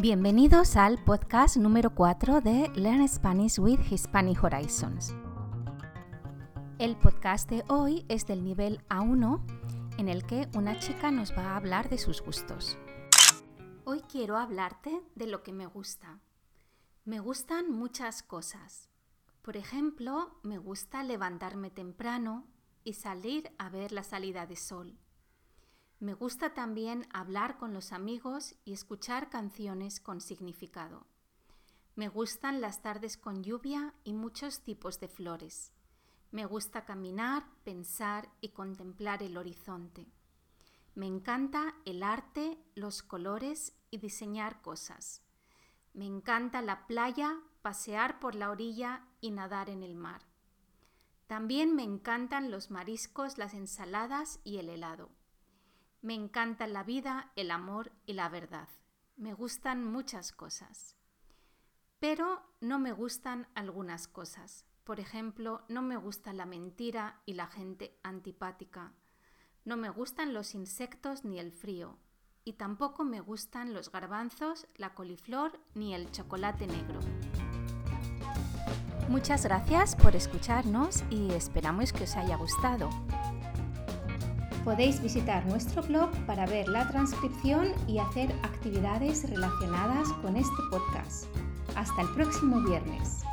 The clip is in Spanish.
Bienvenidos al podcast número 4 de Learn Spanish with Hispanic Horizons. El podcast de hoy es del nivel A1 en el que una chica nos va a hablar de sus gustos. Hoy quiero hablarte de lo que me gusta. Me gustan muchas cosas. Por ejemplo, me gusta levantarme temprano y salir a ver la salida de sol. Me gusta también hablar con los amigos y escuchar canciones con significado. Me gustan las tardes con lluvia y muchos tipos de flores. Me gusta caminar, pensar y contemplar el horizonte. Me encanta el arte, los colores y diseñar cosas. Me encanta la playa, pasear por la orilla y nadar en el mar. También me encantan los mariscos, las ensaladas y el helado. Me encanta la vida, el amor y la verdad. Me gustan muchas cosas. Pero no me gustan algunas cosas. Por ejemplo, no me gusta la mentira y la gente antipática. No me gustan los insectos ni el frío. Y tampoco me gustan los garbanzos, la coliflor ni el chocolate negro. Muchas gracias por escucharnos y esperamos que os haya gustado. Podéis visitar nuestro blog para ver la transcripción y hacer actividades relacionadas con este podcast. Hasta el próximo viernes.